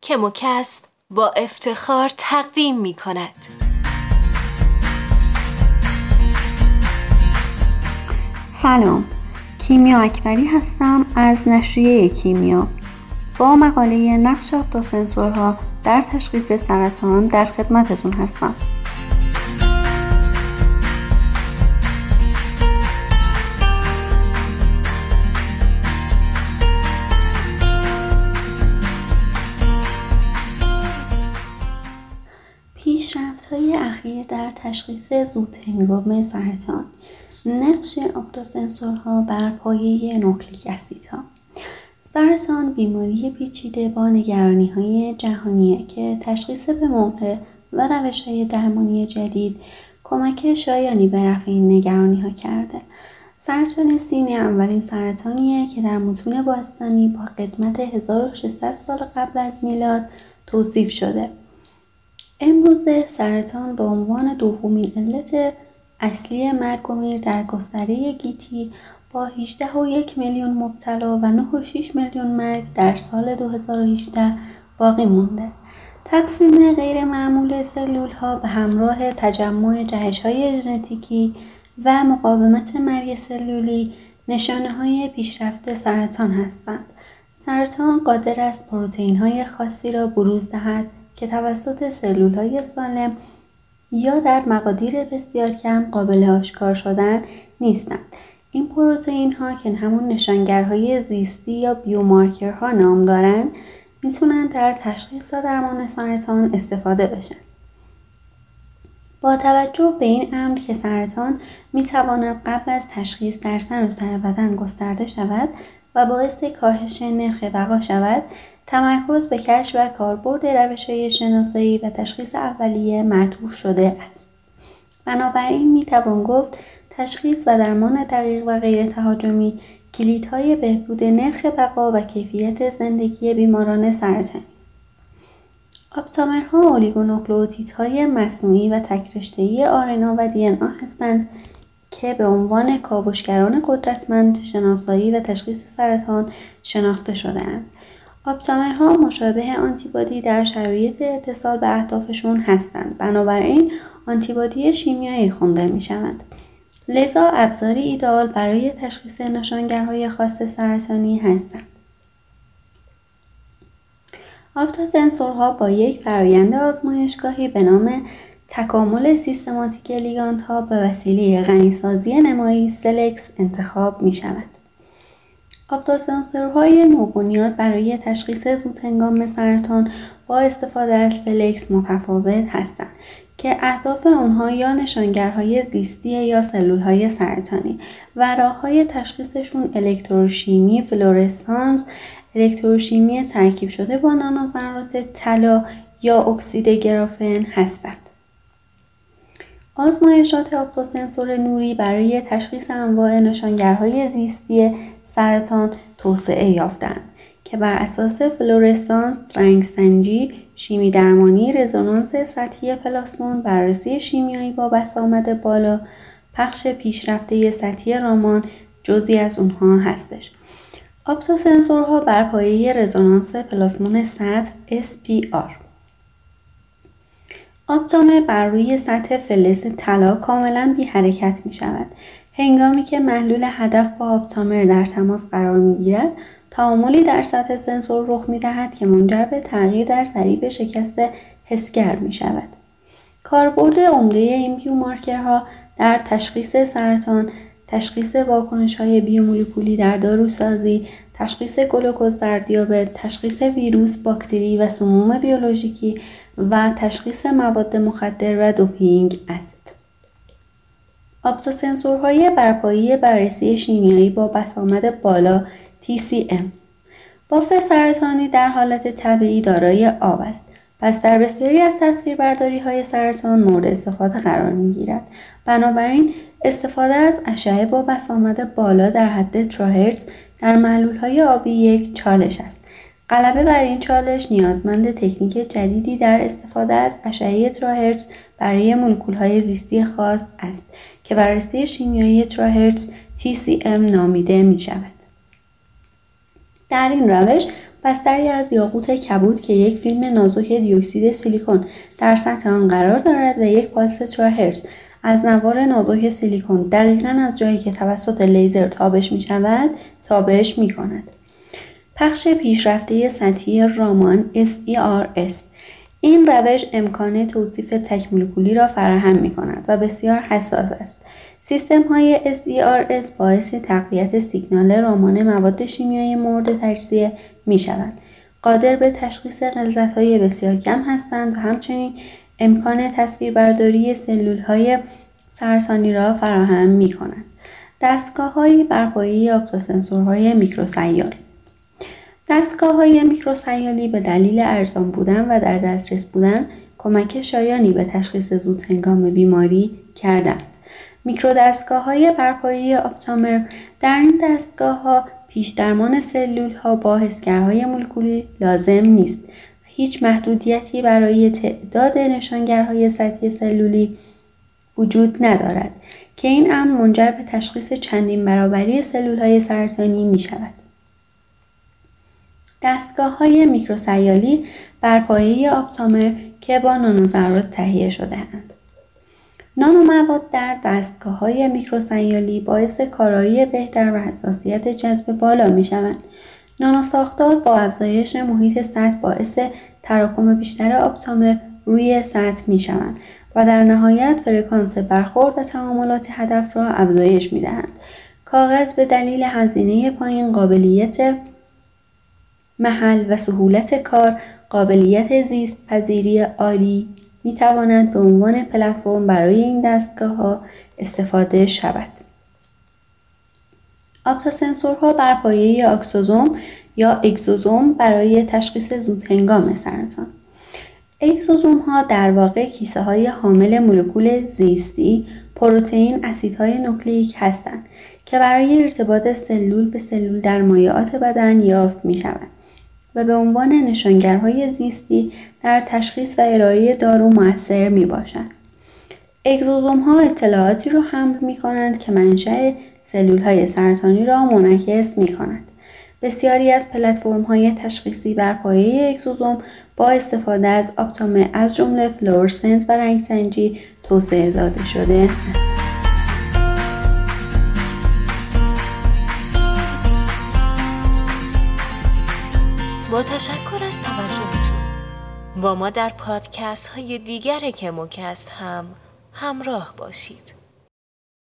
که مکست با افتخار تقدیم می کند. سلام. کیمیا اکبری هستم از نشریه کیمیا. با مقاله نقش سنسورها در تشخیص سرطان در خدمتتون هستم. پیشرفت های اخیر در تشخیص زود هنگام سرطان نقش اپتوسنسورها بر پایه نوکلیک اسیدها سرطان بیماری پیچیده با نگرانی های جهانیه که تشخیص به موقع و روش های درمانی جدید کمک شایانی به رفع این نگرانی ها کرده. سرطان سینه اولین سرطانیه که در متون باستانی با قدمت 1600 سال قبل از میلاد توصیف شده. امروزه سرطان به عنوان دومین علت اصلی مرگ و میر در گستره گیتی با 18 و یک میلیون مبتلا و 9 و 6 میلیون مرگ در سال 2018 باقی مونده. تقسیم غیر معمول سلول ها به همراه تجمع جهش های ژنتیکی و مقاومت مرگ سلولی نشانه های پیشرفت سرطان هستند. سرطان قادر است پروتئین های خاصی را بروز دهد که توسط سلول های سالم یا در مقادیر بسیار کم قابل آشکار شدن نیستند. این پروتئین ها که همون نشانگرهای زیستی یا بیومارکرها نام دارند می‌تونن در تشخیص و درمان سرطان استفاده بشن. با توجه به این امر که سرطان می‌تواند قبل از تشخیص در سر و سر بدن گسترده شود و باعث کاهش نرخ بقا شود تمرکز به کشف و کاربرد روشهای شناسایی و تشخیص اولیه معطوف شده است. بنابراین می‌توان گفت تشخیص و درمان دقیق و غیر تهاجمی کلیدهای بهبود نرخ بقا و کیفیت زندگی بیماران سرطانی است. آپتامرها اولیگونوکلئوتیدهای مصنوعی و تکرشتهای آرنا و دی آ هستند که به عنوان کاوشگران قدرتمند شناسایی و تشخیص سرطان شناخته شدهاند. آپتامرها مشابه آنتیبادی در شرایط اتصال به اهدافشون هستند بنابراین آنتیبادی شیمیایی خونده می شوند. لذا ابزاری ایدئال برای تشخیص نشانگرهای خاص سرطانی هستند. آپتاسنسورها با یک فرایند آزمایشگاهی به نام تکامل سیستماتیک لیگاند ها به وسیله غنیسازی نمایی SELEX انتخاب می شود. آپتاسنسورهای نانوبنیاد برای تشخیص زود هنگام سرطان با استفاده از SELEX متفاوت هستند که اهداف آنها یا نشانگرهای زیستی یا سلولهای سرطانی و راه های تشخیصشون الکتروشیمی فلورسانس الکتروشیمی ترکیب شده با نانوذرات طلا یا اکسید گرافن هستند. آزمایشات آپتوسنسور نوری برای تشخیص انواع نشانگرهای زیستی سرطان توسعه یافتند که بر اساس فلورسانس، رنگسنجی، شیمی درمانی، رزونانس سطحی پلاسمون، بررسی شیمیایی با بسامد بالا، پخش پیشرفته سطحی رامان جزی از اونها هستش. آپتوسنسورها بر پایه رزونانس پلاسمون سطح SPR آپتامر بر روی سطح فلز طلا کاملا بی حرکت می شود. هنگامی که محلول هدف با آپتامر در تماس قرار می گیرد تعاملی در سطح سنسور رخ می دهد که منجر به تغییر در ضریب شکست حسگر می شود. کاربرد عمده این بیومارکرها در تشخیص سرطان، تشخیص واکنش های بیومولکولی در داروسازی، تشخیص گلوکوز در دیابت، تشخیص ویروس، باکتری و سموم بیولوژیکی و تشخیص مواد مخدر و دوپینگ است. آپتوسنسورهای برپایی بررسی شیمیایی با بسامد بالا TCM بافت سرطانی در حالت طبیعی دارای آب است پس در بسیاری از تصویربرداری های سرطان مورد استفاده قرار می گیرد. بنابراین استفاده از اشعه با بسامد بالا در حد تراهرتز در معلول های آبی یک چالش است. غلبه بر این چالش نیازمند تکنیک جدیدی در استفاده از اشعه تراهرتز برای های زیستی خاص است که بررسی شیمیایی تراهرتز TCM نامیده می شود. در این روش بستری از یاقوت کبود که یک فیلم نازک دیوکسید سیلیکون در سطح آن قرار دارد و یک پالس تراهرز از نوار نازک سیلیکون دقیقا از جایی که توسط لیزر تابش می شود تابش می کند. پخش پیشرفته سطحی رامان SERS این روش امکان توصیف تکمولکولی را فراهم می کند و بسیار حساس است. سیستم های SERS باعث تقویت سیگنال رامان مواد شیمیایی مورد تجزیه می شوند. قادر به تشخیص غلظت های بسیار کم هستند و همچنین امکان تصویربرداری سلول های سرطانی را فراهم می کنند. دستگاه های بر پایه آپتوسنسورهای میکروسیال دستگاه های میکروسیالی به دلیل ارزان بودن و در دسترس بودن کمک شایانی به تشخیص زود هنگام بیماری کردند. میکرو دستگاه های برپایی آپتامر در این دستگاه ها پیش درمان سلول ها با حسگرهای مولکولی لازم نیست و هیچ محدودیتی برای تعداد نشانگرهای سطحی سلولی وجود ندارد که این امر منجر به تشخیص چندین برابری سلول های سرطانی می شود. دستگاه های میکروسیالی بر پایه آپتامر که با نانوذرات تهیه شده اند. نانومواد در دستگاه های میکروسیالی باعث کارایی بهتر و حساسیت جذب بالا می شوند. نانوساختار با افزایش محیط سطح باعث تراکم بیشتر آپتامر روی سطح می شوند و در نهایت فرکانس برخورد و تعاملات هدف را افزایش می دهند. کاغذ به دلیل هزینه پایین قابلیت محل و سهولت کار قابلیت زیست پذیری عالی می تواند به عنوان پلتفرم برای این دستگاه ها استفاده شود. آپتاسنسورها بر پایه اکسوزوم یا اکزوزوم برای تشخیص زودهنگام سرطان اکزوزوم ها در واقع کیسه های حامل مولکول زیستی پروتئین اسیدهای نوکلیک هستند که برای ارتباط سلول به سلول در مایعات بدن یافت می شوند. و به عنوان نشانگرهای زیستی در تشخیص و ارائه دارو موثر می باشند. اگزوزوم ها اطلاعاتی را حمل می کنند که منشأ سلول های سرطانی را منعکس می کنند. بسیاری از پلتفرم های تشخیصی بر پایه اگزوزوم با استفاده از آپتامه از جمله فلورسنت و رنگسنجی توسعه داده شده تشکر از توجهتون. با ما در پادکست های دیگر کموکست هم همراه باشید.